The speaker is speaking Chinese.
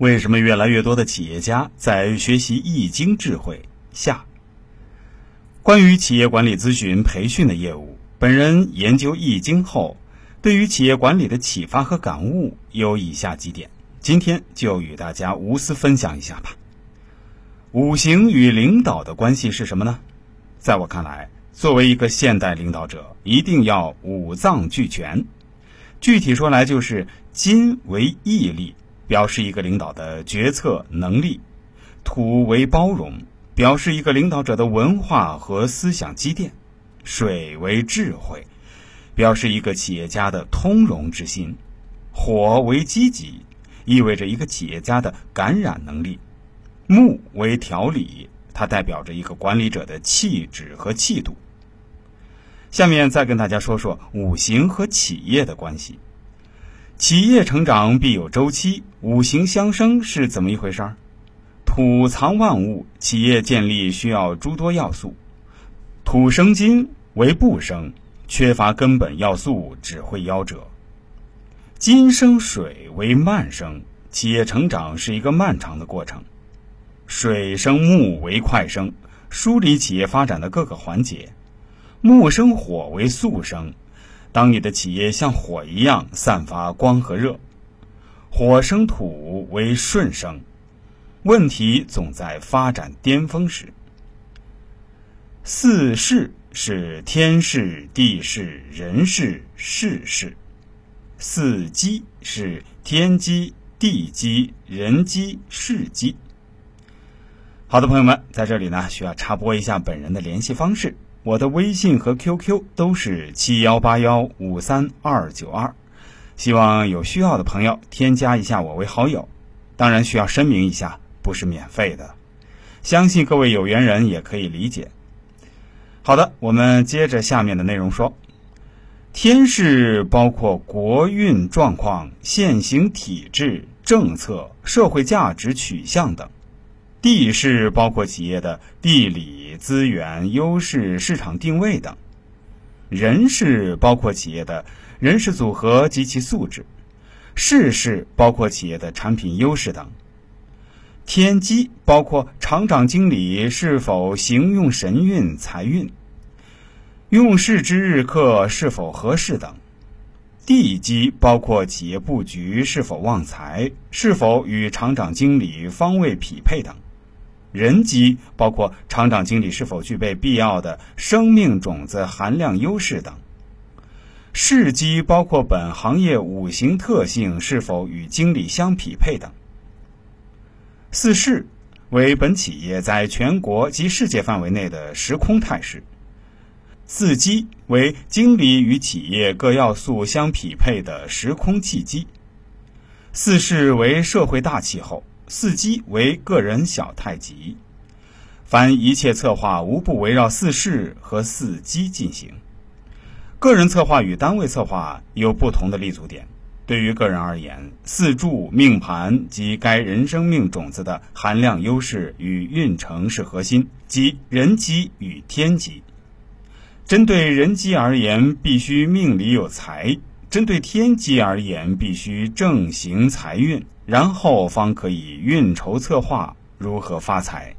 为什么越来越多的企业家在学习《易经》智慧？下，关于企业管理咨询培训的业务，本人研究《易经》后，对于企业管理的启发和感悟有以下几点，今天就与大家无私分享一下吧。五行与领导的关系是什么呢？在我看来，作为一个现代领导者，一定要五脏俱全。具体说来，就是金为毅力。表示一个领导的决策能力，土为包容，表示一个领导者的文化和思想积淀；水为智慧，表示一个企业家的通融之心；火为积极，意味着一个企业家的感染能力；木为调理，它代表着一个管理者的气质和气度。下面再跟大家说说五行和企业的关系。企业成长必有周期，五行相生是怎么一回事儿？土藏万物，企业建立需要诸多要素。土生金为不生，缺乏根本要素只会夭折。金生水为慢生，企业成长是一个漫长的过程。水生木为快生，梳理企业发展的各个环节。木生火为速生。当你的企业像火一样散发光和热，火生土为顺生，问题总在发展巅峰时。四势是天势、地势、人势、事势；四机是天机、地机、人机、事机。好的，朋友们，在这里呢，需要插播一下本人的联系方式。我的微信和 QQ 都是七幺八幺五三二九二，希望有需要的朋友添加一下我为好友。当然需要声明一下，不是免费的，相信各位有缘人也可以理解。好的，我们接着下面的内容说，天势包括国运状况、现行体制、政策、社会价值取向等。地势包括企业的地理资源优势、市场定位等；人事包括企业的人事组合及其素质；事是包括企业的产品优势等；天机包括厂长经理是否行用神运财运，用事之日刻是否合适等；地基包括企业布局是否旺财，是否与厂长经理方位匹配等。人机包括厂长经理是否具备必要的生命种子含量优势等；事机包括本行业五行特性是否与经理相匹配等。四势为本企业在全国及世界范围内的时空态势。四机为经理与企业各要素相匹配的时空契机。四势为社会大气候。四机为个人小太极，凡一切策划无不围绕四势和四机进行。个人策划与单位策划有不同的立足点。对于个人而言，四柱命盘及该人生命种子的含量优势与运程是核心，即人机与天机。针对人机而言，必须命里有财；针对天机而言，必须正行财运。然后方可以运筹策划如何发财。